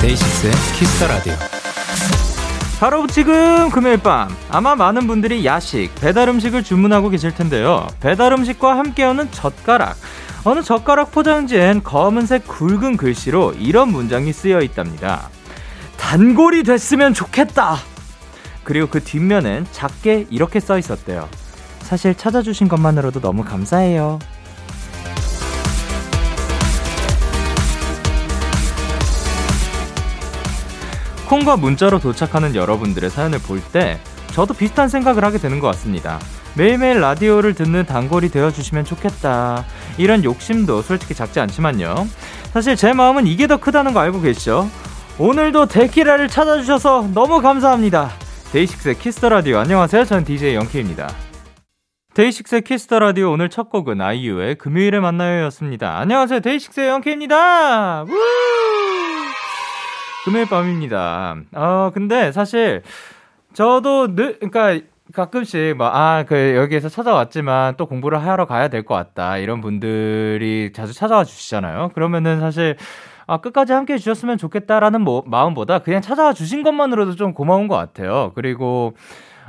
DAY6의 Kiss the Radio. 바로 지금 금요일 밤 아마 많은 분들이 야식, 배달 음식을 주문하고 계실 텐데요. 배달 음식과 함께하는 젓가락. 어느 젓가락 포장지엔 검은색 굵은 글씨로 이런 문장이 쓰여 있답니다. 단골이 됐으면 좋겠다. 그리고 그 뒷면엔 작게 이렇게 써 있었대요. 사실 찾아주신 것만으로도 너무 감사해요. 콩과 문자로 도착하는 여러분들의 사연을 볼 때 저도 비슷한 생각을 하게 되는 것 같습니다. 매일매일 라디오를 듣는 단골이 되어주시면 좋겠다. 이런 욕심도 솔직히 작지 않지만요. 사실 제 마음은 이게 더 크다는 거 알고 계시죠? 오늘도 데키라를 찾아주셔서 너무 감사합니다. DAY6의 Kiss the Radio 안녕하세요. 저는 DJ Young K입니다. DAY6의 Kiss the Radio 오늘 첫 곡은 아이유의 금요일에 만나요였습니다. 안녕하세요. DAY6의 Young K입니다. 우! 금요일 밤입니다. 아, 근데 사실 저도 늘, 그러니까 가끔씩 뭐, 아, 그, 여기에서 찾아왔지만 또 공부를 하러 가야 될 것 같다. 이런 분들이 자주 찾아와 주시잖아요. 그러면은 사실, 아, 끝까지 함께 해주셨으면 좋겠다라는 뭐, 마음보다 그냥 찾아와 주신 것만으로도 좀 고마운 것 같아요. 그리고,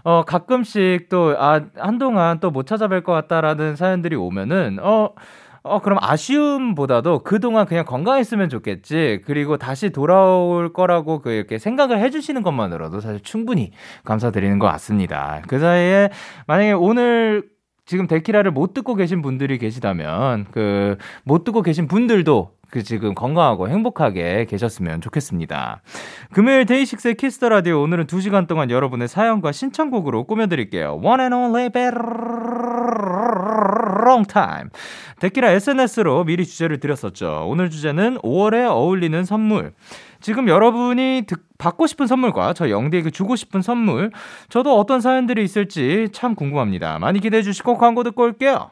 어, 가끔씩 또, 아, 한동안 또 못 찾아뵐 것 같다라는 사연들이 오면은, 어, 어, 그럼 아쉬움보다도 그동안 그냥 건강했으면 좋겠지. 그리고 다시 돌아올 거라고 그 이렇게 생각을 해주시는 것만으로도 사실 충분히 감사드리는 것 같습니다. 그 사이에 만약에 오늘 지금 데키라를 못 듣고 계신 분들이 계시다면 그 못 듣고 계신 분들도 그 지금 건강하고 행복하게 계셨으면 좋겠습니다. 금요일 DAY6의 Kiss the Radio 오늘은 2시간 동안 여러분의 사연과 신청곡으로 꾸며드릴게요. One and only long time. 데키라 SNS로 미리 주제를 드렸었죠. 오늘 주제는 5월에 어울리는 선물. 지금 여러분이 듣, 받고 싶은 선물과 저 영디에게 주고 싶은 선물, 저도 어떤 사연들이 있을지 참 궁금합니다. 많이 기대해 주시고 광고 듣고 올게요.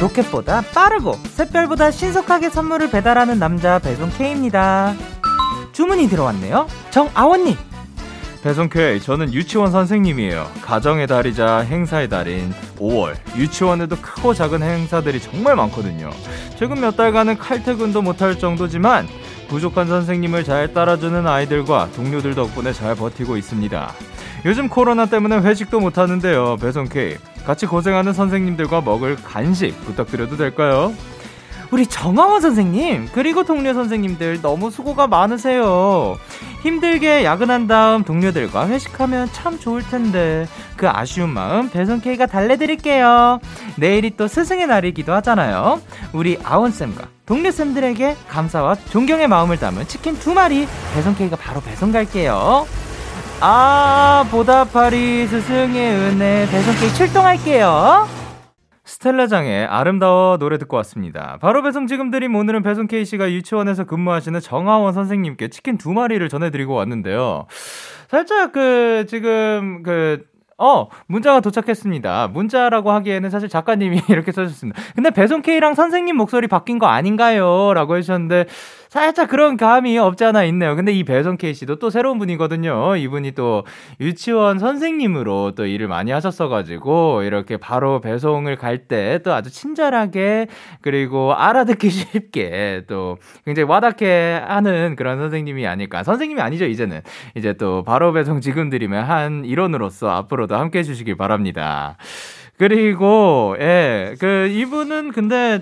로켓보다 빠르고 샛별보다 신속하게 선물을 배달하는 남자 배송 K입니다. 주문이 들어왔네요. 정아원님. 배송 K, 저는 유치원 선생님이에요. 가정의 달이자 행사의 달인 5월. 유치원에도 크고 작은 행사들이 정말 많거든요. 최근 몇 달간은 칼퇴근도 못할 정도지만 부족한 선생님을 잘 따라주는 아이들과 동료들 덕분에 잘 버티고 있습니다. 요즘 코로나 때문에 회식도 못하는데요. 배송 K. 같이 고생하는 선생님들과 먹을 간식 부탁드려도 될까요? 우리 정하원 선생님, 그리고 동료 선생님들 너무 수고가 많으세요. 힘들게 야근한 다음 동료들과 회식하면 참 좋을 텐데, 그 아쉬운 마음 배송 K가 달래드릴게요. 내일이 또 스승의 날이기도 하잖아요. 우리 아원쌤과 동료쌤들에게 감사와 존경의 마음을 담은 치킨 두 마리 배송 K가 바로 배송 갈게요. 아, 보다파리 스승의 은혜 배송케이 출동할게요. 스텔라장의 아름다워 노래 듣고 왔습니다. 바로 배송 지금 드림 오늘은 배송 K씨가 유치원에서 근무하시는 정하원 선생님께 치킨 두 마리를 전해드리고 왔는데요. 살짝 그, 지금 그, 어, 문자가 도착했습니다. 문자라고 하기에는 사실 작가님이 이렇게 써주셨습니다. 근데 배송 K랑 선생님 목소리 바뀐 거 아닌가요? 라고 해주셨는데, 살짝 그런 감이 없지 않아 있네요. 근데 이 K 씨도 또 새로운 분이거든요. 이분이 또 유치원 선생님으로 또 일을 많이 하셨어가지고 이렇게 바로 배송을 갈 때 또 아주 친절하게 그리고 알아듣기 쉽게 또 굉장히 와닿게 하는 그런 선생님이 아닐까. 선생님이 아니죠, 이제는. 이제 또 바로 배송 지금 드리면 한 일원으로서 앞으로도 함께 해주시길 바랍니다. 그리고, 예, 그, 이분은 근데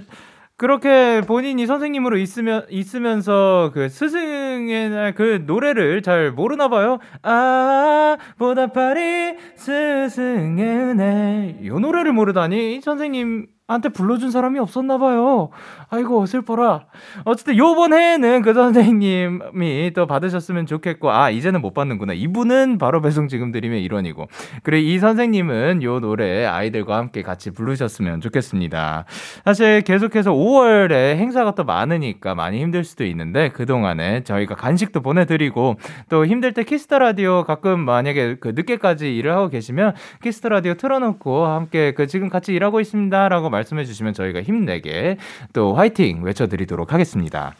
그렇게 본인이 선생님으로 있으면 있으면서 그 스승의 날그 노래를 잘 모르나 봐요. 아 보다 파리 스승의 은혜 이 노래를 모르다니 선생님 한테 불러준 사람이 없었나 봐요. 아이고 슬퍼라. 어쨌든 요번 해에는 그 선생님이 또 받으셨으면 좋겠고 아 이제는 못 받는구나. 이분은 바로 배송 지금 드림의 일원이고 그래 이 선생님은 요 노래 아이들과 함께 같이 부르셨으면 좋겠습니다. 사실 계속해서 5월에 행사가 또 많으니까 많이 힘들 수도 있는데 그 동안에 저희가 간식도 보내드리고 또 힘들 때 키스 더 라디오 가끔 만약에 그 늦게까지 일을 하고 계시면 키스 더 라디오 틀어놓고 함께 그 지금 같이 일하고 있습니다라고 말씀해 주시면 저희가 힘내게 또 화이팅 외쳐드리도록 하겠습니다.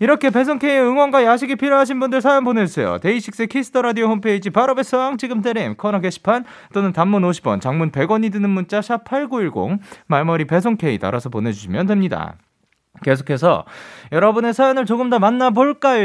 이렇게 배송K의 응원과 야식이 필요하신 분들 사연 보내주세요. 데이식스 키스 더 라디오 홈페이지 바로 배송 지금 드림 코너 게시판 또는 단문 50원, 장문 100원이 드는 문자 샵 #8910 말머리 배송K 달아서 보내주시면 됩니다. 계속해서 여러분의 사연을 조금 더 만나볼까요?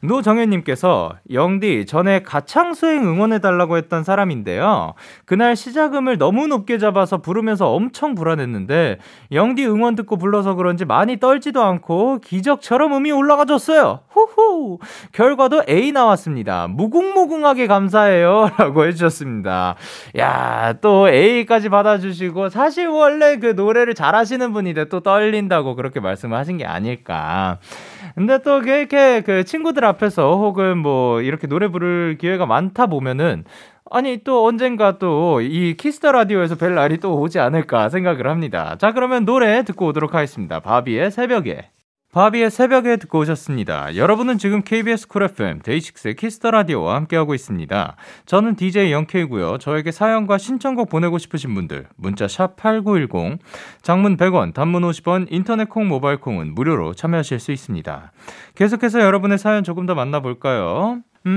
노정현님께서 영디 전에 가창 수행 응원해달라고 했던 사람인데요. 그날 시작음을 너무 높게 잡아서 부르면서 엄청 불안했는데 영디 응원 듣고 불러서 그런지 많이 떨지도 않고 기적처럼 음이 올라가줬어요. 후후 결과도 A 나왔습니다. 무궁무궁하게 감사해요 라고 해주셨습니다. 야 또 A까지 받아주시고 사실 원래 그 노래를 잘하시는 분인데 또 떨린다고 그렇게 말씀 을 하신 게 아닐까. 근데 또 이렇게 그 친구들 앞에서 혹은 뭐 이렇게 노래 부를 기회가 많다 보면은 아니 또 언젠가 또 이 키스 더 라디오에서 뵐 날이 또 오지 않을까 생각을 합니다. 자 그러면 노래 듣고 오도록 하겠습니다. 바비의 새벽에. 바비의 새벽에 듣고 오셨습니다. 여러분은 지금 KBS 쿨 FM 데이식스의 키스 더 라디오와 함께하고 있습니다. 저는 DJ 영케이고요. 저에게 사연과 신청곡 보내고 싶으신 분들 문자 샵 #8910 장문 100원, 단문 50원, 인터넷 콩, 모바일 콩은 무료로 참여하실 수 있습니다. 계속해서 여러분의 사연 조금 더 만나볼까요? 음,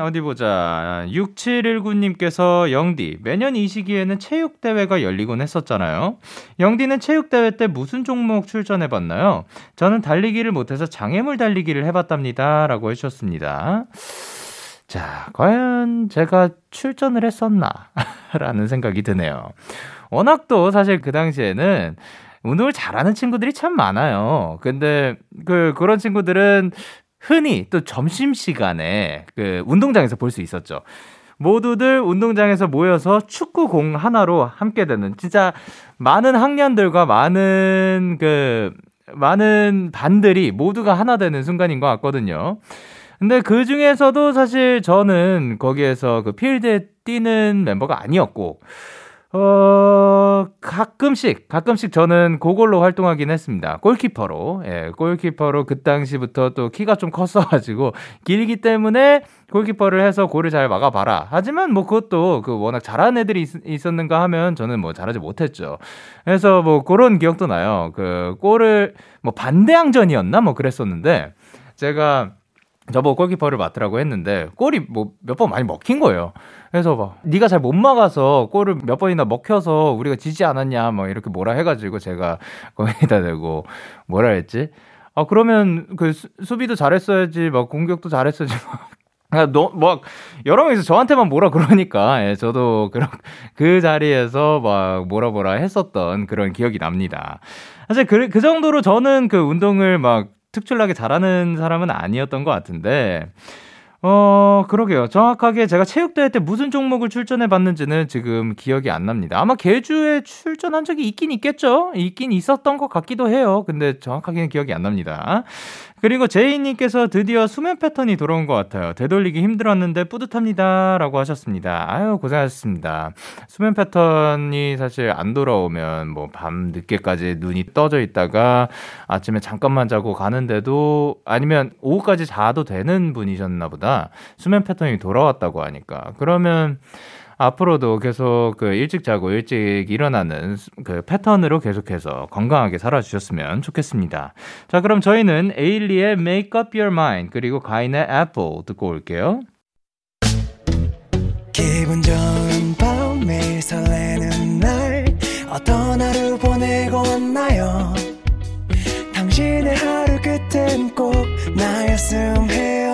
어디 보자. 6719님께서 영디, 매년 이 시기에는 체육대회가 열리곤 했었잖아요. 영디는 체육대회 때 무슨 종목 출전해봤나요? 저는 달리기를 못해서 장애물 달리기를 해봤답니다. 라고 해주셨습니다. 자, 과연 제가 출전을 했었나? 라는 생각이 드네요. 워낙 또 사실 그 당시에는 운동을 잘하는 친구들이 참 많아요. 근데 그 그런 친구들은 흔히 또 점심시간에 그 운동장에서 볼 수 있었죠. 모두들 운동장에서 모여서 축구공 하나로 함께 되는 진짜 많은 학년들과 많은 그 많은 반들이 모두가 하나 되는 순간인 것 같거든요. 근데 그 중에서도 사실 저는 거기에서 그 필드에 뛰는 멤버가 아니었고, 어, 가끔씩, 가끔씩 저는 그걸로 활동하긴 했습니다. 골키퍼로. 예, 골키퍼로 그 당시부터 또 키가 좀 컸어가지고, 길기 때문에 골키퍼를 해서 골을 잘 막아봐라. 하지만 뭐 그것도 그 워낙 잘하는 애들이 있, 었는가 하면 저는 뭐 잘하지 못했죠. 그래서 뭐 그런 기억도 나요. 그 골을 뭐 반대항전이었나? 뭐 그랬었는데, 제가 저보고 골키퍼를 맡으라고 했는데 골이 뭐 몇 번 많이 먹힌 거예요. 그래서 막 네가 잘 못 막아서 골을 몇 번이나 먹혀서 우리가 지지 않았냐 막 이렇게 뭐라 해가지고 제가 거기다 대고 뭐라 했지? 아 그러면 그 수, 수비도 잘했어야지 막 공격도 잘했어야지 막 너막 여러 명이서 저한테만 뭐라 그러니까 예, 저도 그런 그 자리에서 막 뭐라 뭐라 했었던 그런 기억이 납니다. 사실 그, 그 정도로 저는 그 운동을 막 특출나게 잘하는 사람은 아니었던 것 같은데, 어, 그러게요. 정확하게 제가 체육대회 때 무슨 종목을 출전해 봤는지는 지금 기억이 안 납니다. 아마 개주에 출전한 적이 있긴 있겠죠? 있긴 있었던 것 같기도 해요. 근데 정확하게는 기억이 안 납니다. 그리고 제이님께서 드디어 수면 패턴이 돌아온 것 같아요. 되돌리기 힘들었는데 뿌듯합니다. 라고 하셨습니다. 아유, 고생하셨습니다. 수면 패턴이 사실 안 돌아오면 뭐 밤 늦게까지 눈이 떠져 있다가 아침에 잠깐만 자고 가는데도 아니면 오후까지 자도 되는 분이셨나 보다. 수면 패턴이 돌아왔다고 하니까. 그러면 앞으로도 계속 그 일찍 자고 일찍 일어나는 그 패턴으로 계속해서 건강하게 살아주셨으면 좋겠습니다. 자, 그럼 저희는 에일리의 Make Up Your Mind 그리고 가인의 Apple 듣고 올게요. 기분 좋은 밤 매일 설레는 날 어떤 하루 보내고 왔나요? 당신의 하루 끝엔 꼭 나였음 해요.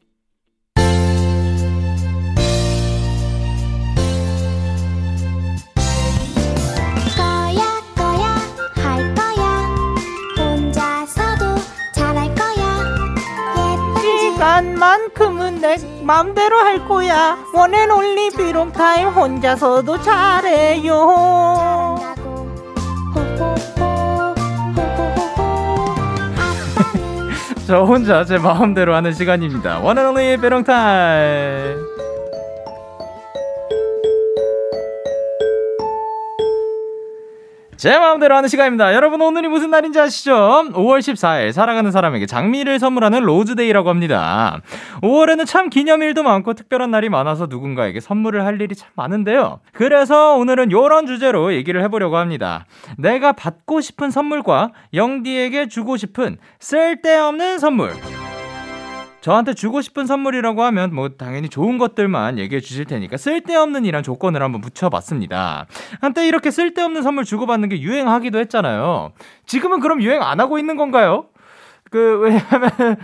만큼은 내 맘대로 할 거야. One and only be alone time 혼자서도 잘해요. 저 혼자 제 마음대로 하는 시간입니다. One and only be alone time 제 마음대로 하는 시간입니다. 여러분 오늘이 무슨 날인지 아시죠? 5월 14일 사랑하는 사람에게 장미를 선물하는 로즈데이라고 합니다. 5월에는 참 기념일도 많고 특별한 날이 많아서 누군가에게 선물을 할 일이 참 많은데요. 그래서 오늘은 이런 주제로 얘기를 해보려고 합니다. 내가 받고 싶은 선물과 영디에게 주고 싶은 쓸데없는 선물. 저한테 주고 싶은 선물이라고 하면 뭐 당연히 좋은 것들만 얘기해 주실 테니까 쓸데없는 이란 조건을 한번 붙여봤습니다. 한때 이렇게 쓸데없는 선물 주고받는 게 유행하기도 했잖아요. 지금은 그럼 유행 안 하고 있는 건가요? 그 왜냐면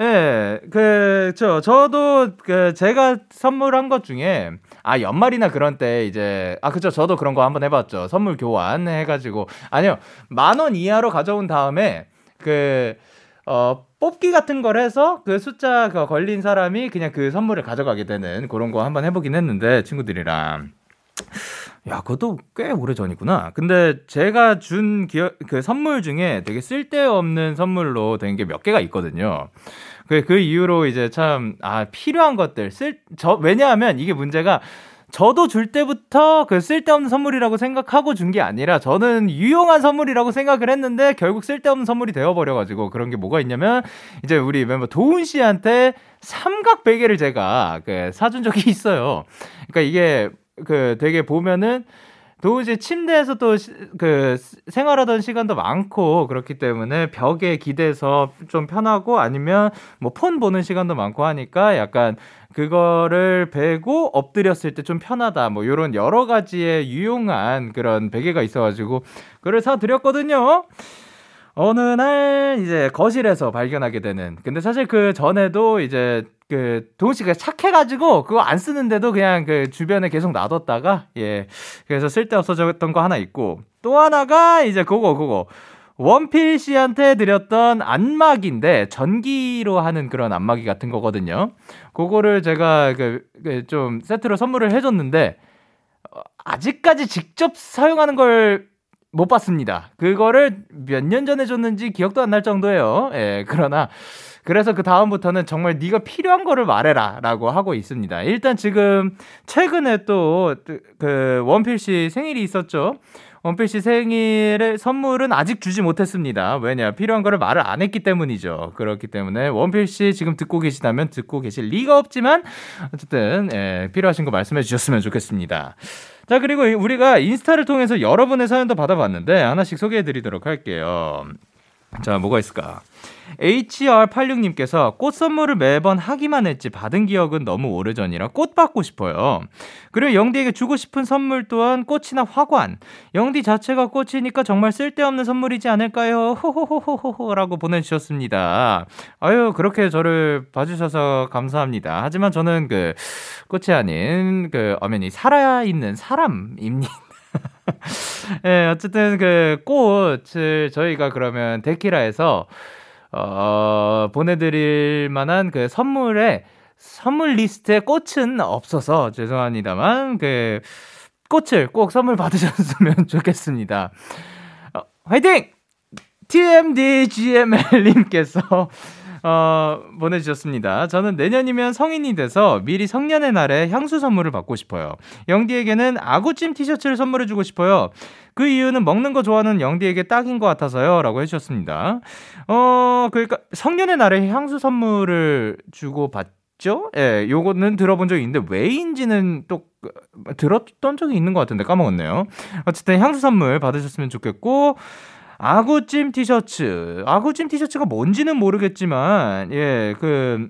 예, 그, 저, 저도, 그, 제가 선물한 것 중에, 아, 연말이나 그런 때 이제, 아, 그쵸, 저도 그런 거 한번 해봤죠. 선물 교환 해가지고, 아니요, 만 원 이하로 가져온 다음에, 그, 어, 뽑기 같은 걸 해서 그 숫자가 걸린 사람이 그냥 그 선물을 가져가게 되는 그런 거 한번 해보긴 했는데, 친구들이랑. 야, 그것도 꽤 오래 전이구나. 근데 제가 준 기억, 그 선물 중에 되게 쓸데없는 선물로 된 게 몇 개가 있거든요. 그, 그 이후로 이제 참, 아, 필요한 것들, 쓸, 저, 왜냐하면 이게 문제가 저도 줄 때부터 그 쓸데없는 선물이라고 생각하고 준 게 아니라 저는 유용한 선물이라고 생각을 했는데 결국 쓸데없는 선물이 되어버려가지고 그런 게 뭐가 있냐면 이제 우리 멤버 도훈 씨한테 삼각 베개를 제가 그 사준 적이 있어요. 그러니까 이게 그 되게 보면은 도훈 씨 침대에서 또 그 생활하던 시간도 많고 그렇기 때문에 벽에 기대서 좀 편하고 아니면 뭐 폰 보는 시간도 많고 하니까 약간 그거를 베고 엎드렸을 때 좀 편하다 뭐 요런 여러 가지의 유용한 그런 베개가 있어가지고 그걸 사드렸거든요. 어느 날 이제 거실에서 발견하게 되는. 근데 사실 그 전에도 이제 그 도훈 씨가 착해가지고 그거 안 쓰는데도 그냥 그 주변에 계속 놔뒀다가 예 그래서 쓸데 없어졌던 거 하나 있고 또 하나가 이제 그거 그거 원필 씨한테 드렸던 안마기인데 전기로 하는 그런 안마기 같은 거거든요. 그거를 제가 그좀 세트로 선물을 해줬는데 어, 아직까지 직접 사용하는 걸 못 봤습니다. 그거를 몇 년 전에 줬는지 기억도 안 날 정도예요. 예, 그러나 그래서 그 다음부터는 정말 네가 필요한 거를 말해라라고 하고 있습니다. 일단 지금 최근에 또 그 원필 씨 생일이 있었죠. 원필 씨 생일의 선물은 아직 주지 못했습니다. 왜냐 필요한 거를 말을 안 했기 때문이죠. 그렇기 때문에 원필 씨 지금 듣고 계시다면 듣고 계실 리가 없지만 어쨌든 예, 필요하신 거 말씀해 주셨으면 좋겠습니다. 자 그리고 우리가 인스타를 통해서 여러분의 사연도 받아봤는데 하나씩 소개해 드리도록 할게요. 자 뭐가 있을까? HR86님께서 꽃 선물을 매번 하기만 했지 받은 기억은 너무 오래전이라 꽃 받고 싶어요. 그리고 영디에게 주고 싶은 선물 또한 꽃이나 화관. 영디 자체가 꽃이니까 정말 쓸데없는 선물이지 않을까요? 호호호호호호라고 보내주셨습니다. 아유, 그렇게 저를 봐주셔서 감사합니다. 하지만 저는 그 꽃이 아닌 그 엄연히 살아있는 사람입니다. 예, 네, 어쨌든 그 꽃을 저희가 그러면 데키라에서 어, 보내드릴 만한 그 선물에 선물 리스트에 꽃은 없어서 죄송합니다만 그 꽃을 꼭 선물 받으셨으면 좋겠습니다. 어, 화이팅! TMDGML님께서 어, 보내주셨습니다. 저는 내년이면 성인이 돼서 미리 성년의 날에 향수 선물을 받고 싶어요. 영디에게는 아구찜 티셔츠를 선물해주고 싶어요. 그 이유는 먹는 거 좋아하는 영디에게 딱인 것 같아서요. 라고 해주셨습니다. 어, 그러니까 성년의 날에 향수 선물을 주고 받죠? 예, 요거는 들어본 적이 있는데 왜인지는 또 들었던 적이 있는 것 같은데 까먹었네요. 어쨌든 향수 선물 받으셨으면 좋겠고, 아구찜 티셔츠. 아구찜 티셔츠가 뭔지는 모르겠지만, 예, 그,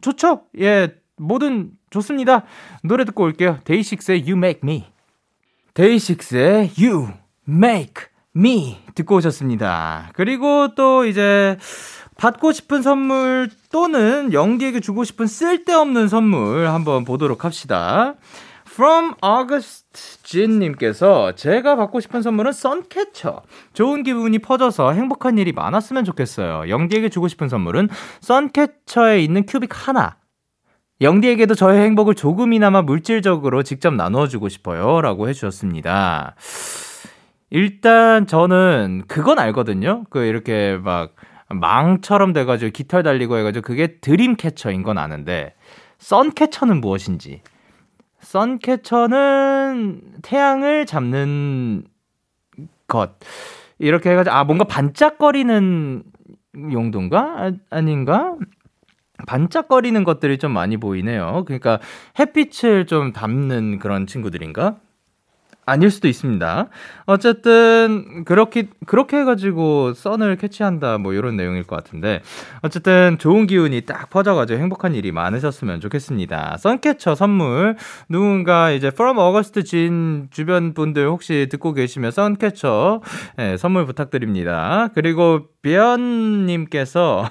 좋죠? 예, 뭐든 좋습니다. 노래 듣고 올게요. 데이식스의 You Make Me. 데이식스의 You Make Me 듣고 오셨습니다. 그리고 또 이제 받고 싶은 선물 또는 영디에게 주고 싶은 쓸데없는 선물 한번 보도록 합시다. From August 진님께서 제가 받고 싶은 선물은 선캐쳐. 좋은 기분이 퍼져서 행복한 일이 많았으면 좋겠어요. 영디에게 주고 싶은 선물은 선캐쳐에 있는 큐빅 하나. 영디에게도 저의 행복을 조금이나마 물질적으로 직접 나누어주고 싶어요. 라고 해주셨습니다. 일단 저는 그건 알거든요. 그 이렇게 막 망처럼 돼가지고 깃털 달리고 해가지고 그게 드림캐쳐인 건 아는데 선캐쳐는 무엇인지 선캐쳐는 태양을 잡는 것 이렇게 해가지고 아 뭔가 반짝거리는 용도인가 아, 닌가 반짝거리는 것들이 좀 많이 보이네요. 그러니까 햇빛을 좀 담는 그런 친구들인가? 아닐 수도 있습니다. 어쨌든 그렇게 그렇게 해가지고 썬을 캐치한다 뭐 이런 내용일 것 같은데 어쨌든 좋은 기운이 딱 퍼져가지고 행복한 일이 많으셨으면 좋겠습니다. 썬캐쳐 선물 누군가 이제 from August 진 주변 분들 혹시 듣고 계시면 썬캐쳐 네, 선물 부탁드립니다. 그리고 비언님께서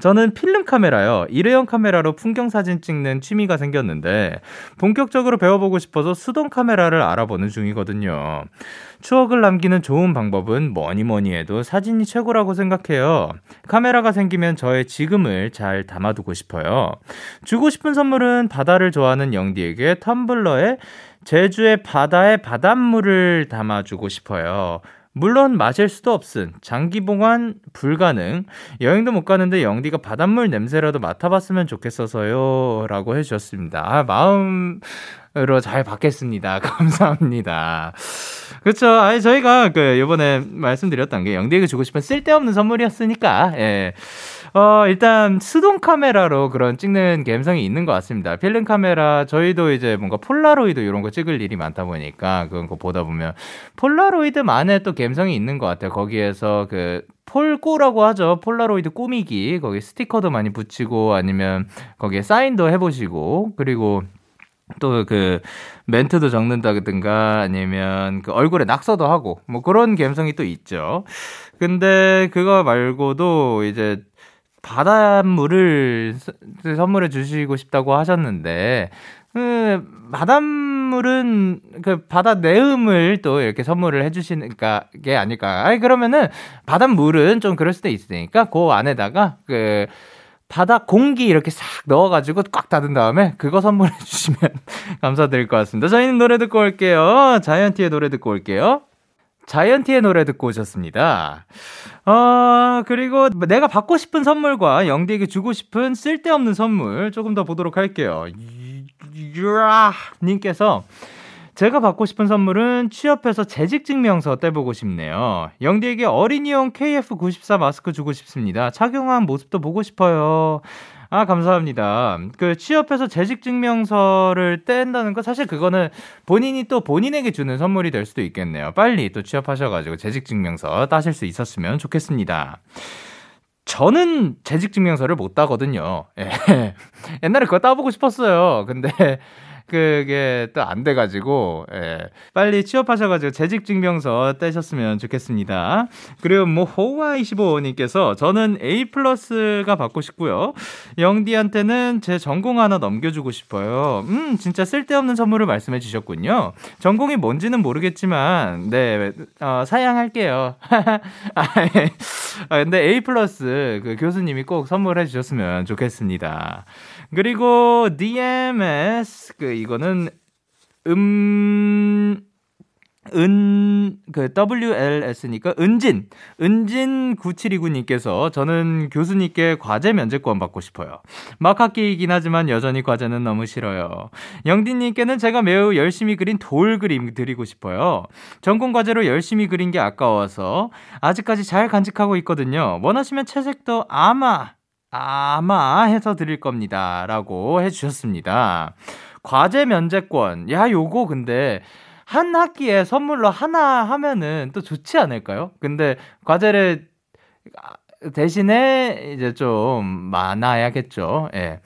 저는 필름 카메라요. 일회용 카메라로 풍경 사진 찍는 취미가 생겼는데 본격적으로 배워보고 싶어서 수동 카메라를 알아보는 중이거든요. 추억을 남기는 좋은 방법은 뭐니 뭐니 해도 사진이 최고라고 생각해요. 카메라가 생기면 저의 지금을 잘 담아두고 싶어요. 주고 싶은 선물은 바다를 좋아하는 영디에게 텀블러에 제주의 바다의 바닷물을 담아주고 싶어요. 물론 마실 수도 없음. 장기 보관 불가능. 여행도 못 가는데 영디가 바닷물 냄새라도 맡아봤으면 좋겠어서요. 라고 해주셨습니다. 아, 마음으로 잘 받겠습니다. 감사합니다. 그렇죠. 아니, 저희가 그, 요번에 말씀드렸던 게 영디에게 주고 싶은 쓸데없는 선물이었으니까, 예. 어, 일단 수동 카메라로 그런 찍는 감성이 있는 것 같습니다. 필름 카메라 저희도 이제 뭔가 폴라로이드 이런 거 찍을 일이 많다 보니까 그런 거 보다 보면 폴라로이드만의 또 감성이 있는 것 같아요. 거기에서 그 폴꼬라고 하죠. 폴라로이드 꾸미기. 거기 스티커도 많이 붙이고 아니면 거기에 사인도 해보시고 그리고 또 그 멘트도 적는다든가 아니면 그 얼굴에 낙서도 하고 뭐 그런 감성이 또 있죠. 근데 그거 말고도 이제 바닷물을 선물해 주시고 싶다고 하셨는데, 그, 바닷물은 그 바다 내음을 또 이렇게 선물을 해주시는 게 아닐까. 아니, 그러면은 바닷물은 좀 그럴 수도 있으니까 그 안에다가 그 바다 공기 이렇게 싹 넣어가지고 꽉 닫은 다음에 그거 선물해 주시면 감사드릴 것 같습니다. 저희는 노래 듣고 올게요. 자이언티의 노래 듣고 올게요. 자이언티의 노래 듣고 오셨습니다. 어, 그리고 내가 받고 싶은 선물과 영디에게 주고 싶은 쓸데없는 선물 조금 더 보도록 할게요. 유라 님께서 제가 받고 싶은 선물은 취업해서 재직증명서 떼보고 싶네요. 영디에게 어린이용 KF94 마스크 주고 싶습니다. 착용한 모습도 보고 싶어요. 아, 감사합니다. 그 취업해서 재직 증명서를 뗀다는 거 사실 그거는 본인이 또 본인에게 주는 선물이 될 수도 있겠네요. 빨리 또 취업하셔 가지고 재직 증명서 따실 수 있었으면 좋겠습니다. 저는 재직 증명서를 못 따거든요. 예. 옛날에 그거 따보고 싶었어요. 근데 그게 또 안 돼가지고, 예. 빨리 취업하셔가지고 재직 증명서 떼셨으면 좋겠습니다. 그리고 뭐, 호와 25님께서 저는 A 플러스가 받고 싶고요. 영디한테는 제 전공 하나 넘겨주고 싶어요. 음, 진짜 쓸데없는 선물을 말씀해 주셨군요. 전공이 뭔지는 모르겠지만, 네, 어, 사양할게요. 아, 근데 A 플러스 그 교수님이 꼭 선물해 주셨으면 좋겠습니다. 그리고 DMS 그 이거는 음 은, 그, WLS니까, 은진. 은진 9729님께서 저는 교수님께 과제 면제권 받고 싶어요. 막 학기이긴 하지만 여전히 과제는 너무 싫어요. 영디님께는 제가 매우 열심히 그린 돌 그림 드리고 싶어요. 전공 과제로 열심히 그린 게 아까워서 아직까지 잘 간직하고 있거든요. 원하시면 채색도 아마 아마 해서 드릴 겁니다. 라고 해주셨습니다. 과제 면제권. 야, 요거 근데 한 학기에 선물로 하나 하면은 또 좋지 않을까요? 근데 과제를 대신에 이제 좀 많아야겠죠. 예.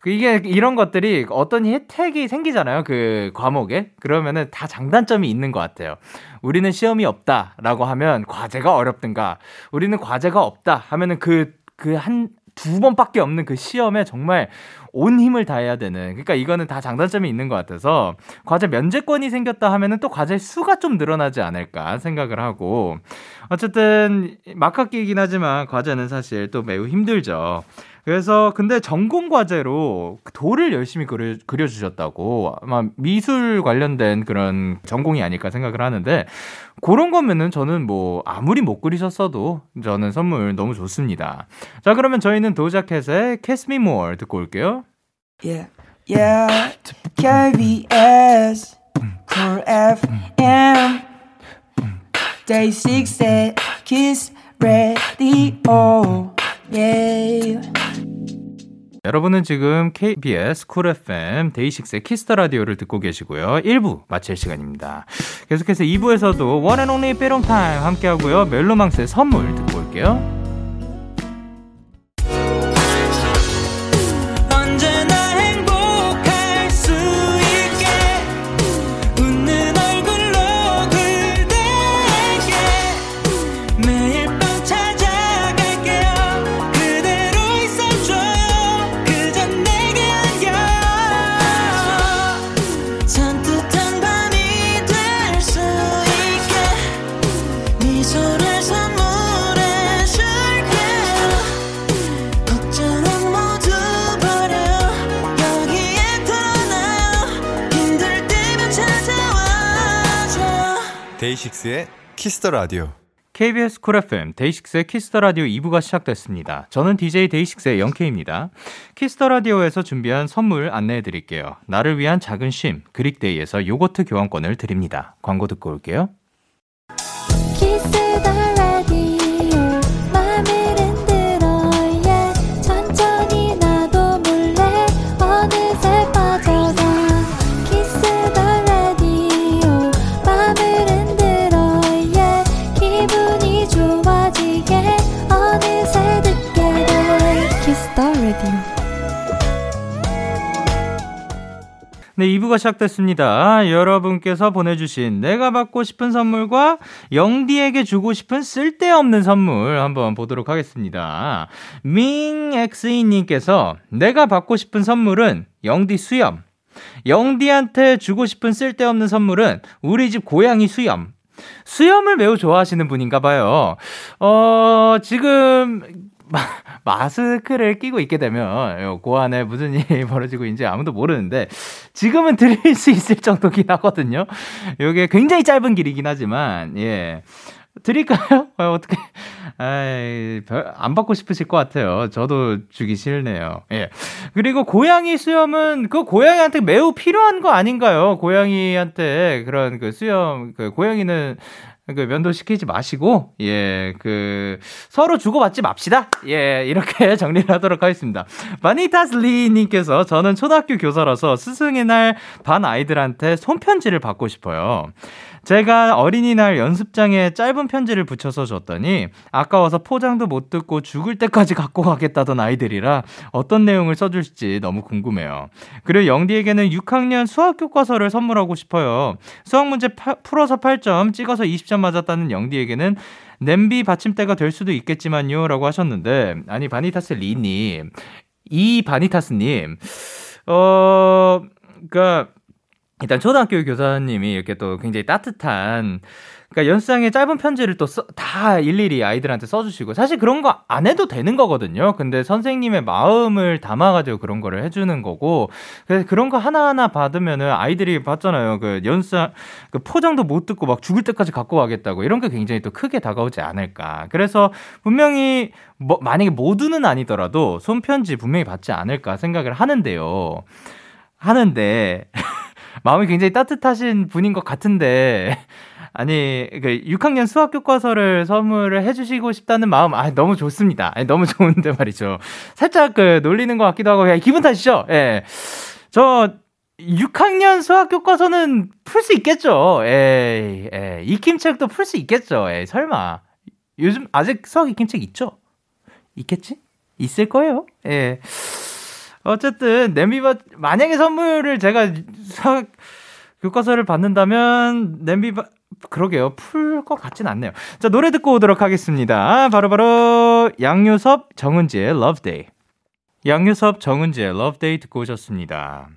그 이게 이런 것들이 어떤 혜택이 생기잖아요. 그 과목에. 그러면은 다 장단점이 있는 것 같아요. 우리는 시험이 없다라고 하면 과제가 어렵든가, 우리는 과제가 없다 하면은 그, 그 한, 두 번밖에 없는 그 시험에 정말 온 힘을 다해야 되는. 그러니까 이거는 다 장단점이 있는 것 같아서 과제 면제권이 생겼다 하면은 또 과제 수가 좀 늘어나지 않을까 생각을 하고 어쨌든 막학기이긴 하지만 과제는 사실 또 매우 힘들죠. 그래서 근데 전공 과제로 돌을 열심히 그려, 그려주셨다고 아마 미술 관련된 그런 전공이 아닐까 생각을 하는데 그런 거면은 저는 뭐 아무리 못 그리셨어도 저는 선물 너무 좋습니다. 자 그러면 저희는 Doja Cat의 Kiss Me More 듣고 올게요. Yeah, yeah. KBS, Cool FM, Day 6의 Kiss Radio. Yeah. 여러분은 지금 KBS 쿨 FM 데이식스의 키스 더 라디오를 듣고 계시고요. 1부 마칠 시간입니다. 계속해서 2부에서도 One and only be alone time 함께하고요. 멜로망스의 선물 듣고 올게요. 데이식스의 키스 더 라디오. KBS 쿨 FM 데이식스의 키스 더 라디오 2부가 시작됐습니다. 저는 DJ 데이식스의 영케이입니다. 키스 더 라디오에서 준비한 선물 안내해 드릴게요. 나를 위한 작은 쉼 그릭데이에서 요거트 교환권을 드립니다. 광고 듣고 올게요. 네, 2부가 시작됐습니다. 여러분께서 보내주신 내가 받고 싶은 선물과 영디에게 주고 싶은 쓸데없는 선물 한번 보도록 하겠습니다. 밍엑스이님께서 내가 받고 싶은 선물은 영디 수염. 영디한테 주고 싶은 쓸데없는 선물은 우리 집 고양이 수염. 수염을 매우 좋아하시는 분인가 봐요. 어, 지금 마, 마스크를 끼고 있게 되면 그 안에 무슨 일이 벌어지고 있는지 아무도 모르는데 지금은 드릴 수 있을 정도긴 하거든요. 이게 굉장히 짧은 길이긴 하지만 예. 드릴까요? 어, 어떻게, 아이, 별, 안 받고 싶으실 것 같아요. 저도 주기 싫네요. 예. 그리고 고양이 수염은 그 고양이한테 매우 필요한 거 아닌가요? 고양이한테 그런 그 수염, 그 고양이는 그 면도시키지 마시고, 예, 그, 서로 주고받지 맙시다. 예, 이렇게 정리를 하도록 하겠습니다. 바니타슬리님께서 저는 초등학교 교사라서 스승의 날 반 아이들한테 손편지를 받고 싶어요. 제가 어린이날 연습장에 짧은 편지를 붙여서 줬더니 아까워서 포장도 못 듣고 죽을 때까지 갖고 가겠다던 아이들이라 어떤 내용을 써줄지 너무 궁금해요. 그리고 영디에게는 6학년 수학 교과서를 선물하고 싶어요. 수학 문제 파, 풀어서 8점, 찍어서 20점 맞았다는 영디에게는 냄비 받침대가 될 수도 있겠지만요. 라고 하셨는데, 아니, 바니타스 리님, 이 바니타스님, 어, 그니까, 일단 초등학교 교사님이 이렇게 또 굉장히 따뜻한 그러니까 연수장에 짧은 편지를 또 다 일일이 아이들한테 써주시고 사실 그런 거 안 해도 되는 거거든요. 근데 선생님의 마음을 담아가지고 그런 거를 해주는 거고 그래서 그런 거 하나하나 받으면은 아이들이 봤잖아요. 그 연수장 그 포장도 못 듣고 막 죽을 때까지 갖고 가겠다고 이런 게 굉장히 또 크게 다가오지 않을까. 그래서 분명히 뭐 만약에 모두는 아니더라도 손편지 분명히 받지 않을까 생각을 하는데요. 하는데 마음이 굉장히 따뜻하신 분인 것 같은데 아니 그 6학년 수학 교과서를 선물을 해주시고 싶다는 마음 아 너무 좋습니다. 아니, 너무 좋은데 말이죠. 살짝 그 놀리는 것 같기도 하고 야, 기분 탓이죠. 예. 저 6학년 수학 교과서는 풀 수 있겠죠. 에이, 에이, 익힘책도 풀 수 있겠죠. 에이, 설마. 요즘 아직 수학 익힘책 있죠? 있겠지? 있을 거예요. 예. 어쨌든 냄비밥 만약에 선물을 제가 사 교과서를 받는다면 냄비밥 그러게요. 풀 것 같진 않네요. 자, 노래 듣고 오도록 하겠습니다. 바로바로 바로 양요섭 정은지의 Love Day. 양요섭 정은지의 Day 듣고 오셨습니다.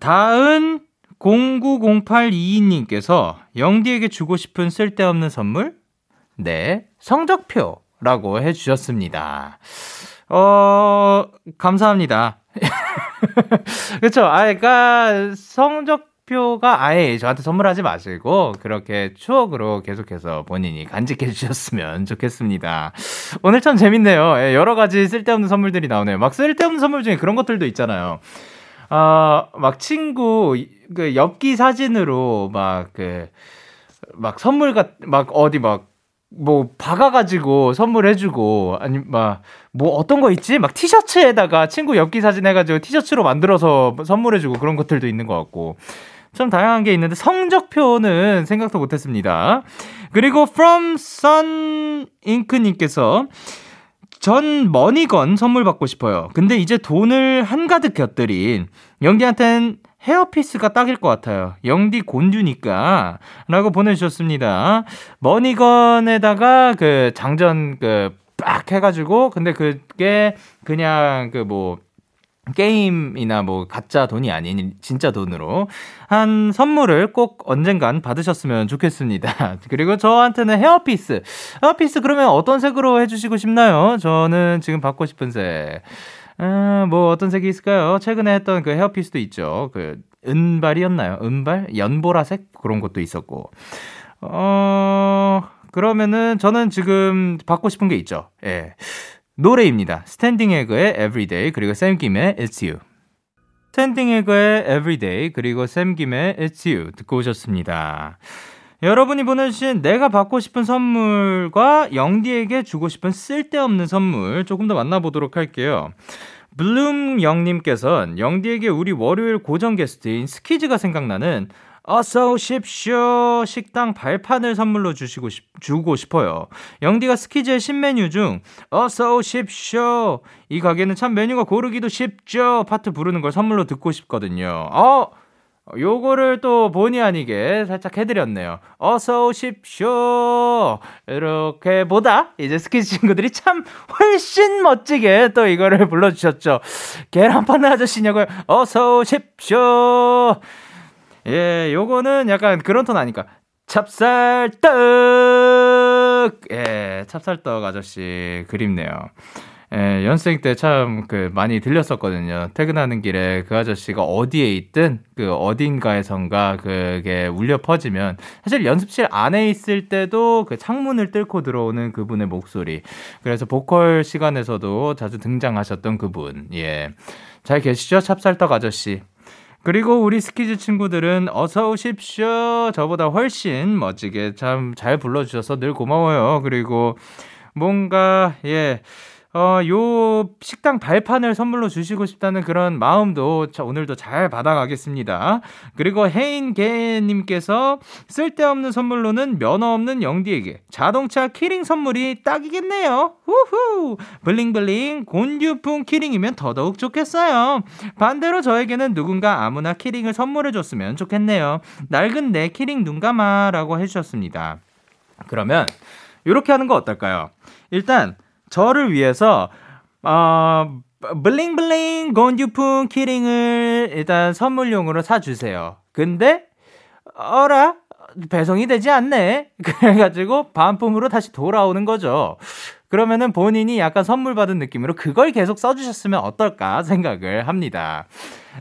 다음 090822님께서 영디에게 주고 싶은 쓸데없는 선물? 네, 성적표라고 해주셨습니다. 어, 감사합니다. 그쵸. 아, 그니까, 성적표가 아예 저한테 선물하지 마시고, 그렇게 추억으로 계속해서 본인이 간직해 주셨으면 좋겠습니다. 오늘 참 재밌네요. 예, 여러 가지 쓸데없는 선물들이 나오네요. 막 쓸데없는 선물 중에 그런 것들도 있잖아요. 아, 막 친구, 그, 엽기 사진으로 막 그, 막 선물 같, 막 어디 막, 뭐 박아가지고 선물해주고 아니 막 뭐 어떤 거 있지 막 티셔츠에다가 친구 엽기 사진 해가지고 티셔츠로 만들어서 선물해주고 그런 것들도 있는 것 같고 좀 다양한 게 있는데 성적표는 생각도 못했습니다. 그리고 from sun 잉크님께서 전 머니건 선물 받고 싶어요. 근데 이제 돈을 한가득 곁들인 영디한텐 헤어피스가 딱일 것 같아요. 영디 곤듀니까. 라고 보내주셨습니다. money gun에다가 그 장전 그 빡 해가지고, 근데 그게 그냥 그 뭐, 게임이나 뭐 가짜 돈이 아닌 진짜 돈으로 한 선물을 꼭 언젠간 받으셨으면 좋겠습니다. 그리고 저한테는 헤어피스. 헤어피스 그러면 어떤 색으로 해주시고 싶나요? 저는 지금 받고 싶은 색. 아, 뭐 어떤 색이 있을까요? 최근에 했던 그 헤어피스도 있죠. 그 은발이었나요? 은발? 연보라색 그런 것도 있었고. 어, 그러면은 저는 지금 받고 싶은 게 있죠. 예. 노래입니다. 스탠딩 에그의 Everyday 그리고 샘 김의 It's You. 스탠딩 에그의 Everyday 그리고 샘 김의 It's You 듣고 오셨습니다. 여러분이 보내주신 내가 받고 싶은 선물과 영디에게 주고 싶은 쓸데없는 선물 조금 더 만나보도록 할게요. 블룸 영님께서는 영디에게 우리 월요일 고정 게스트인 스키즈가 생각나는 어서 오십쇼 식당 발판을 선물로 주시고 싶, 주고 싶어요. 영디가 스키즈의 신메뉴 중 어서 오십쇼 이 가게는 참 메뉴가 고르기도 쉽죠 파트 부르는 걸 선물로 듣고 싶거든요. 어 요거를 또 본의 아니게 살짝 해드렸네요. 어서 오십쇼. 이렇게 보다 이제 스키즈 친구들이 참 훨씬 멋지게 또 이거를 불러주셨죠. 계란 파는 아저씨냐고요? 어서 오십쇼. 예, 요거는 약간 그런 톤 아니까. 찹쌀떡! 예, 찹쌀떡 아저씨 그립네요. 예, 연생 때 참 그 많이 들렸었거든요. 퇴근하는 길에 그 아저씨가 어디에 있든 그 어딘가에선가 그게 울려 퍼지면 사실 연습실 안에 있을 때도 그 창문을 뚫고 들어오는 그분의 목소리. 그래서 보컬 시간에서도 자주 등장하셨던 그분. 예. 잘 계시죠? 찹쌀떡 아저씨. 그리고 우리 스키즈 친구들은 어서 오십시오. 저보다 훨씬 멋지게 참 잘 불러주셔서 늘 고마워요. 그리고 뭔가, 예. 어, 요 식당 발판을 선물로 주시고 싶다는 그런 마음도 자, 오늘도 잘 받아가겠습니다. 그리고 혜인개님께서 쓸데없는 선물로는 면허 없는 영디에게 자동차 키링 선물이 딱이겠네요. 후후! 블링블링 곤듀풍 키링이면 더더욱 좋겠어요. 반대로 저에게는 누군가 아무나 키링을 선물해줬으면 좋겠네요. 낡은 내 키링 눈 감아라고 해주셨습니다. 그러면 이렇게 하는 거 어떨까요? 일단 저를 위해서 어, 블링블링 곤듀풍 키링을 일단 선물용으로 사주세요. 근데 어라 배송이 되지 않네. 그래가지고 반품으로 다시 돌아오는 거죠. 그러면은 본인이 약간 선물 받은 느낌으로 그걸 계속 써주셨으면 어떨까 생각을 합니다.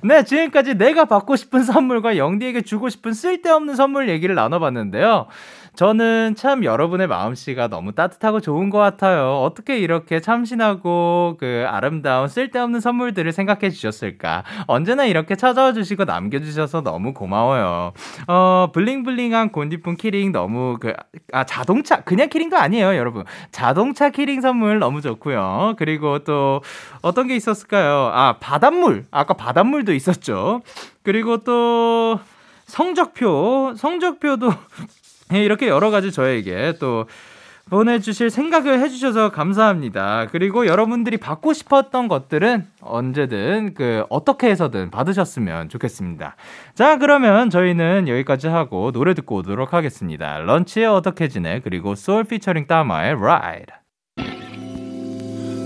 네, 지금까지 내가 받고 싶은 선물과 영디에게 주고 싶은 쓸데없는 선물 얘기를 나눠봤는데요. 저는 참 여러분의 마음씨가 너무 따뜻하고 좋은 것 같아요. 어떻게 이렇게 참신하고 그 아름다운 쓸데없는 선물들을 생각해 주셨을까? 언제나 이렇게 찾아와 주시고 남겨주셔서 너무 고마워요. 어, 블링블링한 곤디품 키링 너무 그, 아, 자동차, 그냥 키링도 아니에요, 여러분. 자동차 키링 선물 너무 좋고요. 그리고 또 어떤 게 있었을까요? 아, 바닷물. 아까 바닷물도 있었죠. 그리고 또 성적표, 성적표도 이렇게 여러 가지 저에게 또 보내주실 생각을 해주셔서 감사합니다. 그리고 여러분들이 받고 싶었던 것들은 언제든 그 어떻게 해서든 받으셨으면 좋겠습니다. 자, 그러면 저희는 여기까지 하고 노래 듣고 오도록 하겠습니다. 런치에 어떻게 지내? 그리고 소울 피처링 따마의 Ride.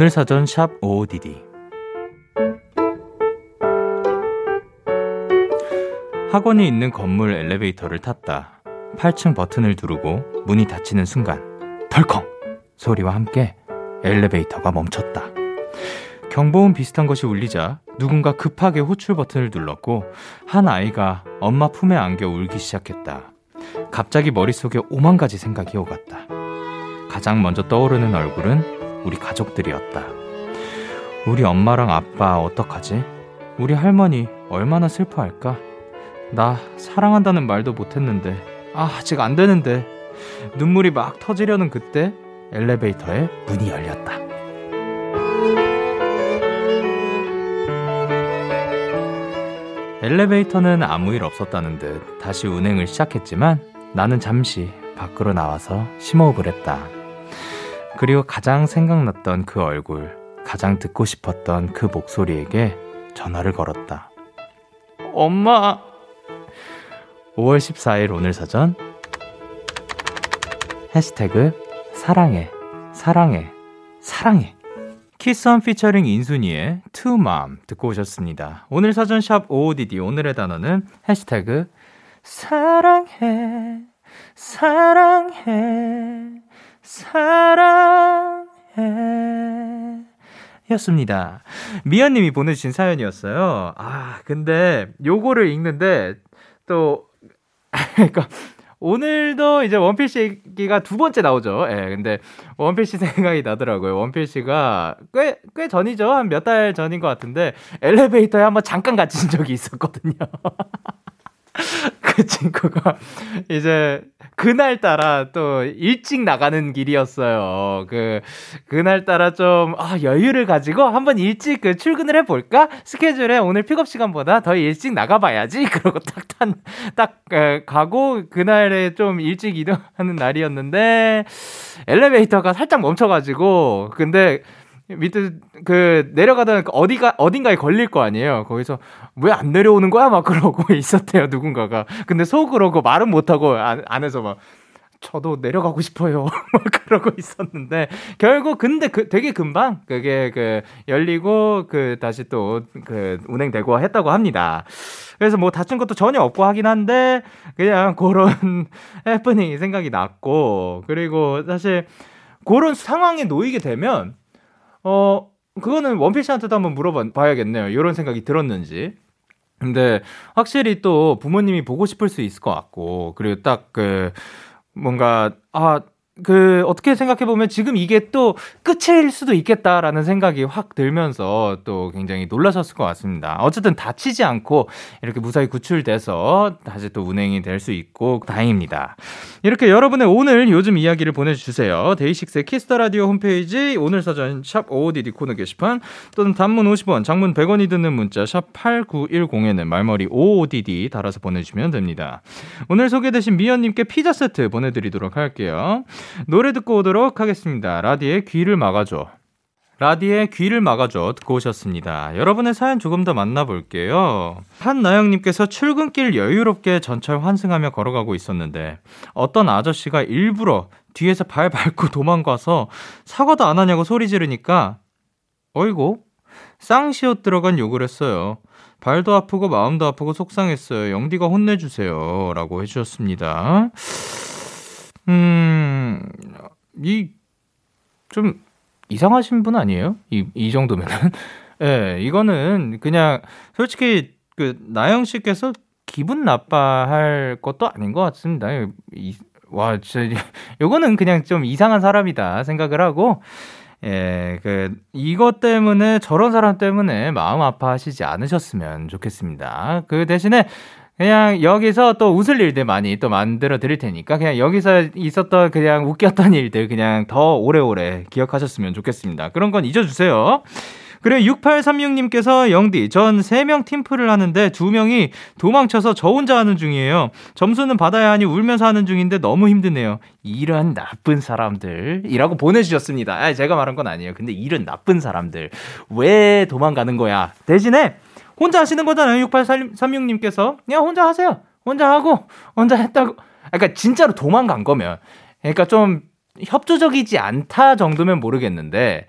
오늘 사전 샵 OODD 학원이 있는 건물 엘리베이터를 탔다. 8층 버튼을 누르고 문이 닫히는 순간 덜컹 소리와 함께 엘리베이터가 멈췄다. 경보음 비슷한 것이 울리자 누군가 급하게 호출 버튼을 눌렀고 한 아이가 엄마 품에 안겨 울기 시작했다. 갑자기 머릿속에 오만 가지 생각이 오갔다. 가장 먼저 떠오르는 얼굴은 우리 가족들이었다. 우리 엄마랑 아빠 어떡하지? 우리 할머니 얼마나 슬퍼할까? 나 사랑한다는 말도 못했는데, 아, 아직 안 되는데. 눈물이 막 터지려는 그때 엘리베이터에 문이 열렸다. 엘리베이터는 아무 일 없었다는 듯 다시 운행을 시작했지만 나는 잠시 밖으로 나와서 심호흡을 했다. 그리고 가장 생각났던 그 얼굴, 가장 듣고 싶었던 그 목소리에게 전화를 걸었다. 엄마! 5월 14일 오늘 사전 해시태그 사랑해 사랑해 사랑해 키스원 피처링 인순이의 Mom 듣고 오셨습니다. 오늘 사전 샵 OODD 오늘의 단어는 해시태그 사랑해 사랑해 사랑해 였습니다. 미연님이 보내주신 사연이었어요. 아, 근데 요거를 읽는데 또 그러니까 오늘도 이제 원필씨 얘기가 두 번째 나오죠. 예, 근데 원필씨 생각이 나더라고요. 원필씨가 꽤, 꽤 전이죠. 한 몇 달 전인 것 같은데, 엘리베이터에 한번 잠깐 갇힌 적이 있었거든요. 그 친구가 이제 그날따라 또 일찍 나가는 길이었어요. 그, 그날따라 좀, 아, 여유를 가지고 한번 일찍 그 출근을 해볼까? 스케줄에 오늘 픽업 시간보다 더 일찍 나가봐야지. 그러고 딱 탄, 딱, 에, 가고 그날에 좀 일찍 이동하는 날이었는데 엘리베이터가 살짝 멈춰가지고 근데 밑에 그 내려가다 어디가 어딘가에 걸릴 거 아니에요. 거기서 왜 안 내려오는 거야? 막 그러고 있었대요 누군가가. 근데 속으로 그 말은 못 하고 안, 안에서 막 저도 내려가고 싶어요. 막 그러고 있었는데 결국 근데 그 되게 금방 그게 그 열리고 그 다시 또 그 운행되고 했다고 합니다. 그래서 뭐 다친 것도 전혀 없고 하긴 한데 그냥 그런 해프닝이 생각이 났고 그리고 사실 그런 상황에 놓이게 되면 어, 그거는 원필씨한테도 한번 물어봐 봐야겠네요. 이런 생각이 들었는지. 근데 확실히 또 부모님이 보고 싶을 수 있을 것 같고, 그리고 딱 그, 뭔가, 아, 그, 어떻게 생각해 보면 지금 이게 또 끝일 수도 있겠다라는 생각이 확 들면서 또 굉장히 놀라셨을 것 같습니다. 어쨌든 다치지 않고 이렇게 무사히 구출돼서 다시 또 운행이 될 수 있고 다행입니다. 이렇게 여러분의 오늘 요즘 이야기를 보내주세요. 데이식스의 키스 더 라디오 홈페이지 오늘 사전 샵 OODD 코너 게시판 또는 단문 50원, 장문 100원이 드는 문자 샵 8910에는 말머리 OODD 달아서 보내주시면 됩니다. 오늘 소개되신 미연님께 피자 세트 보내드리도록 할게요. 노래 듣고 오도록 하겠습니다. 라디의 귀를 막아줘. 라디의 귀를 막아줘 듣고 오셨습니다. 여러분의 사연 조금 더 만나볼게요. 한나영님께서 출근길 여유롭게 전철 환승하며 걸어가고 있었는데 어떤 아저씨가 일부러 뒤에서 발 밟고 도망가서 사과도 안 하냐고 소리 지르니까 어이고 쌍시옷 들어간 욕을 했어요. 발도 아프고 마음도 아프고 속상했어요. 영디가 혼내주세요. 라고 해주셨습니다. 음, 이, 좀, 이상하신 분 아니에요? 이, 이 정도면은. 예, 이거는 그냥 솔직히 그 나영 씨께서 기분 나빠할 것도 아닌 것 같습니다. 이, 와, 진짜 요거는 그냥 좀 이상한 사람이다 생각을 하고 예, 그 이것 때문에 저런 사람 때문에 마음 아파하시지 않으셨으면 좋겠습니다. 그 대신에 그냥 여기서 또 웃을 일들 많이 또 만들어 드릴 테니까 그냥 여기서 있었던 그냥 웃겼던 일들 그냥 더 오래오래 기억하셨으면 좋겠습니다. 그런 건 잊어주세요. 그래 6836님께서 영디 전 3명 팀플을 하는데 2명이 도망쳐서 저 혼자 하는 중이에요. 점수는 받아야 하니 울면서 하는 중인데 너무 힘드네요. 이런 나쁜 사람들 이라고 보내주셨습니다. 아, 제가 말한 건 아니에요. 근데 이런 나쁜 사람들 왜 도망가는 거야? 대신에 혼자 하시는 거잖아요. 6836님께서. 그냥 혼자 하세요. 혼자 하고, 혼자 했다고. 그러니까 진짜로 도망간 거면. 그러니까 좀 협조적이지 않다 정도면 모르겠는데.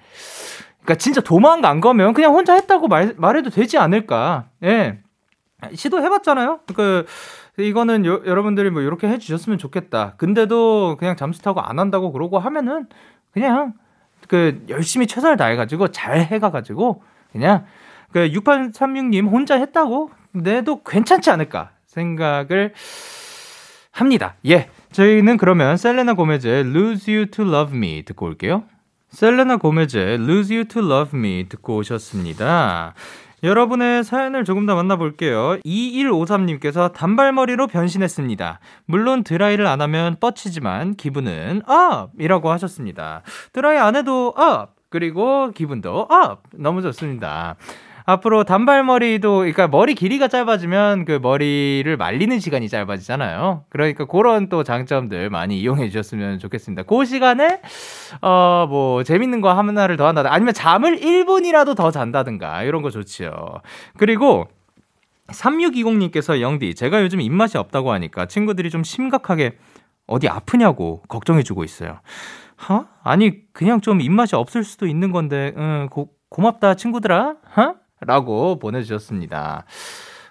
그러니까 진짜 도망간 거면 그냥 혼자 했다고 말, 말해도 되지 않을까. 예. 시도해봤잖아요. 그, 이거는 요, 여러분들이 뭐 이렇게 해주셨으면 좋겠다. 근데도 그냥 잠수 타고 안 한다고 그러고 하면은 그냥 그 열심히 최선을 다해가지고 잘 해가가지고 그냥 그 6836님 혼자 했다고 내도 괜찮지 않을까 생각을 합니다. 예. 저희는 그러면 셀레나 고메즈의 Lose You to Love Me 듣고 올게요. 셀레나 고메즈의 Lose You to Love Me 듣고 오셨습니다. 여러분의 사연을 조금 더 만나볼게요. 2153님께서 단발머리로 변신했습니다. 물론 드라이를 안 하면 뻗치지만 기분은 up! 이라고 하셨습니다. 드라이 안 해도 up! 그리고 기분도 up! 너무 좋습니다. 앞으로 단발머리도 그러니까 머리 길이가 짧아지면 그 머리를 말리는 시간이 짧아지잖아요. 그러니까 그런 또 장점들 많이 이용해 주셨으면 좋겠습니다. 그 시간에 어 뭐 재밌는 거 하나를 더 한다든가 아니면 잠을 1분이라도 더 잔다든가 이런 거 좋지요. 그리고 3620님께서 영디 제가 요즘 입맛이 없다고 하니까 친구들이 좀 심각하게 어디 아프냐고 걱정해 주고 있어요. 하? 아니 그냥 좀 입맛이 없을 수도 있는 건데 응, 고, 고맙다 친구들아. 하? 라고 보내주셨습니다.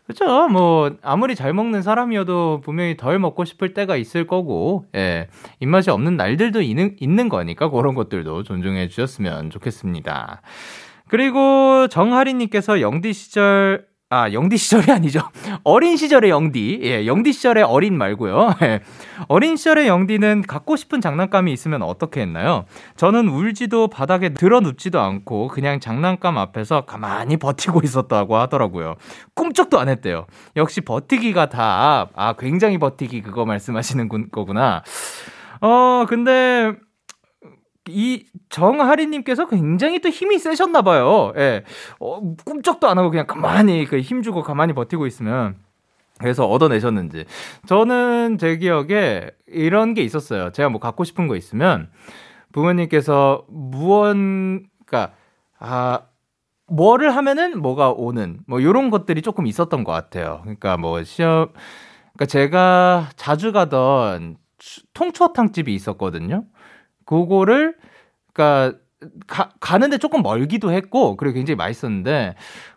그죠? 뭐, 아무리 잘 먹는 사람이어도 분명히 덜 먹고 싶을 때가 있을 거고, 예. 입맛이 없는 날들도 있는, 있는 거니까 그런 것들도 존중해 주셨으면 좋겠습니다. 그리고 정하리님께서 영디 시절 아, 영디 시절이 아니죠. 어린 시절의 영디. 예, 영디 시절의 어린 말고요. 예. 어린 시절의 영디는 갖고 싶은 장난감이 있으면 어떻게 했나요? 저는 울지도 바닥에 들어 눕지도 않고 그냥 장난감 앞에서 가만히 버티고 있었다고 하더라고요. 꿈쩍도 안 했대요. 역시 버티기가 다, 아, 굉장히 버티기 그거 말씀하시는 거구나. 어, 근데 이 정하리님께서 굉장히 또 힘이 세셨나 봐요. 예. 어, 꿈쩍도 안 하고 그냥 가만히 그 힘주고 가만히 버티고 있으면. 그래서 얻어내셨는지. 저는 제 기억에 이런 게 있었어요. 제가 뭐 갖고 싶은 거 있으면 부모님께서 무언, 그니까, 아, 뭐를 하면은 뭐가 오는, 뭐, 요런 것들이 조금 있었던 것 같아요. 그러니까 뭐, 시험, 그니까 제가 자주 가던 통추어탕 집이 있었거든요. 그거를 가, 가는데 조금 멀기도 했고 그리고 굉장히 맛있었는데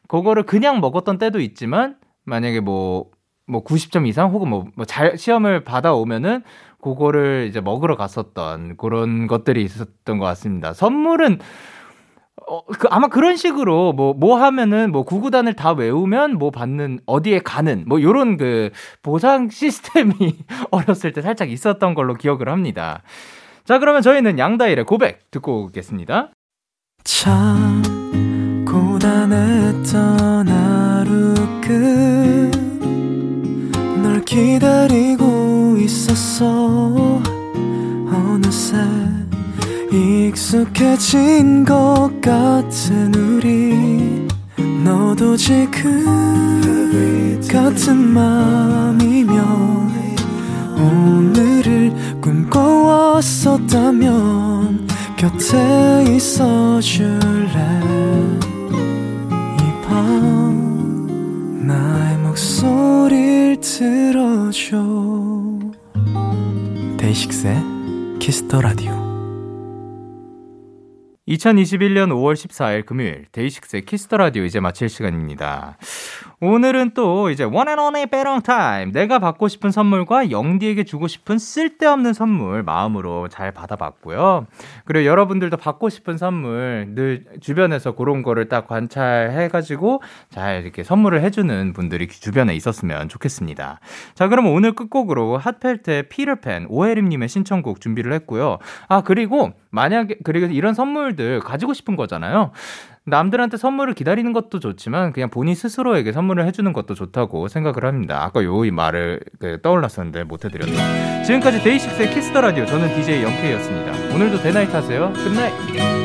그거를 그냥 먹었던 때도 있지만 만약에 뭐뭐 뭐 90점 이상 혹은 뭐, 뭐 잘 시험을 받아오면은 그거를 이제 먹으러 갔었던 그런 것들이 있었던 것 같습니다. 선물은 어, 그, 아마 그런 식으로, 뭐, 뭐 하면은, 뭐, 구구단을 다 외우면, 뭐, 받는, 어디에 가는, 뭐, 요런 그, 보상 시스템이 어렸을 때 살짝 있었던 걸로 기억을 합니다. 자, 그러면 저희는 양다일의 고백 듣고 오겠습니다. 참, 고단했던 하루 끝널 기다리고 있었어. 어느새 익숙해진 것 같은 우리. 너도 지금 같은 맘이면 오늘을 꿈꿔왔었다면 곁에 있어 줄래? 이 밤 나의 목소리를 들어줘. 데이식스의 키스 더 라디오 2021년 5월 14일 금요일 데이식스의 키스 더 라디오 이제 마칠 시간입니다. 오늘은 또 이제 only better time 내가 받고 싶은 선물과 영디에게 주고 싶은 쓸데없는 선물 마음으로 잘 받아봤고요. 그리고 여러분들도 받고 싶은 선물 늘 주변에서 그런 거를 딱 관찰해가지고 잘 이렇게 선물을 해주는 분들이 주변에 있었으면 좋겠습니다. 자, 그럼 오늘 끝곡으로 핫펠트의 피터팬 오해림님의 신청곡 준비를 했고요. 아 그리고 만약에 그리고 이런 선물들 가지고 싶은 거잖아요. 남들한테 선물을 기다리는 것도 좋지만 그냥 본인 스스로에게 선물을 해주는 것도 좋다고 생각을 합니다. 아까 요 말을 그 떠올랐었는데 못 해드렸네. 지금까지 데이식스의 키스 더 라디오 저는 DJ 영케이였습니다. 오늘도 데나잇 하세요. Good night.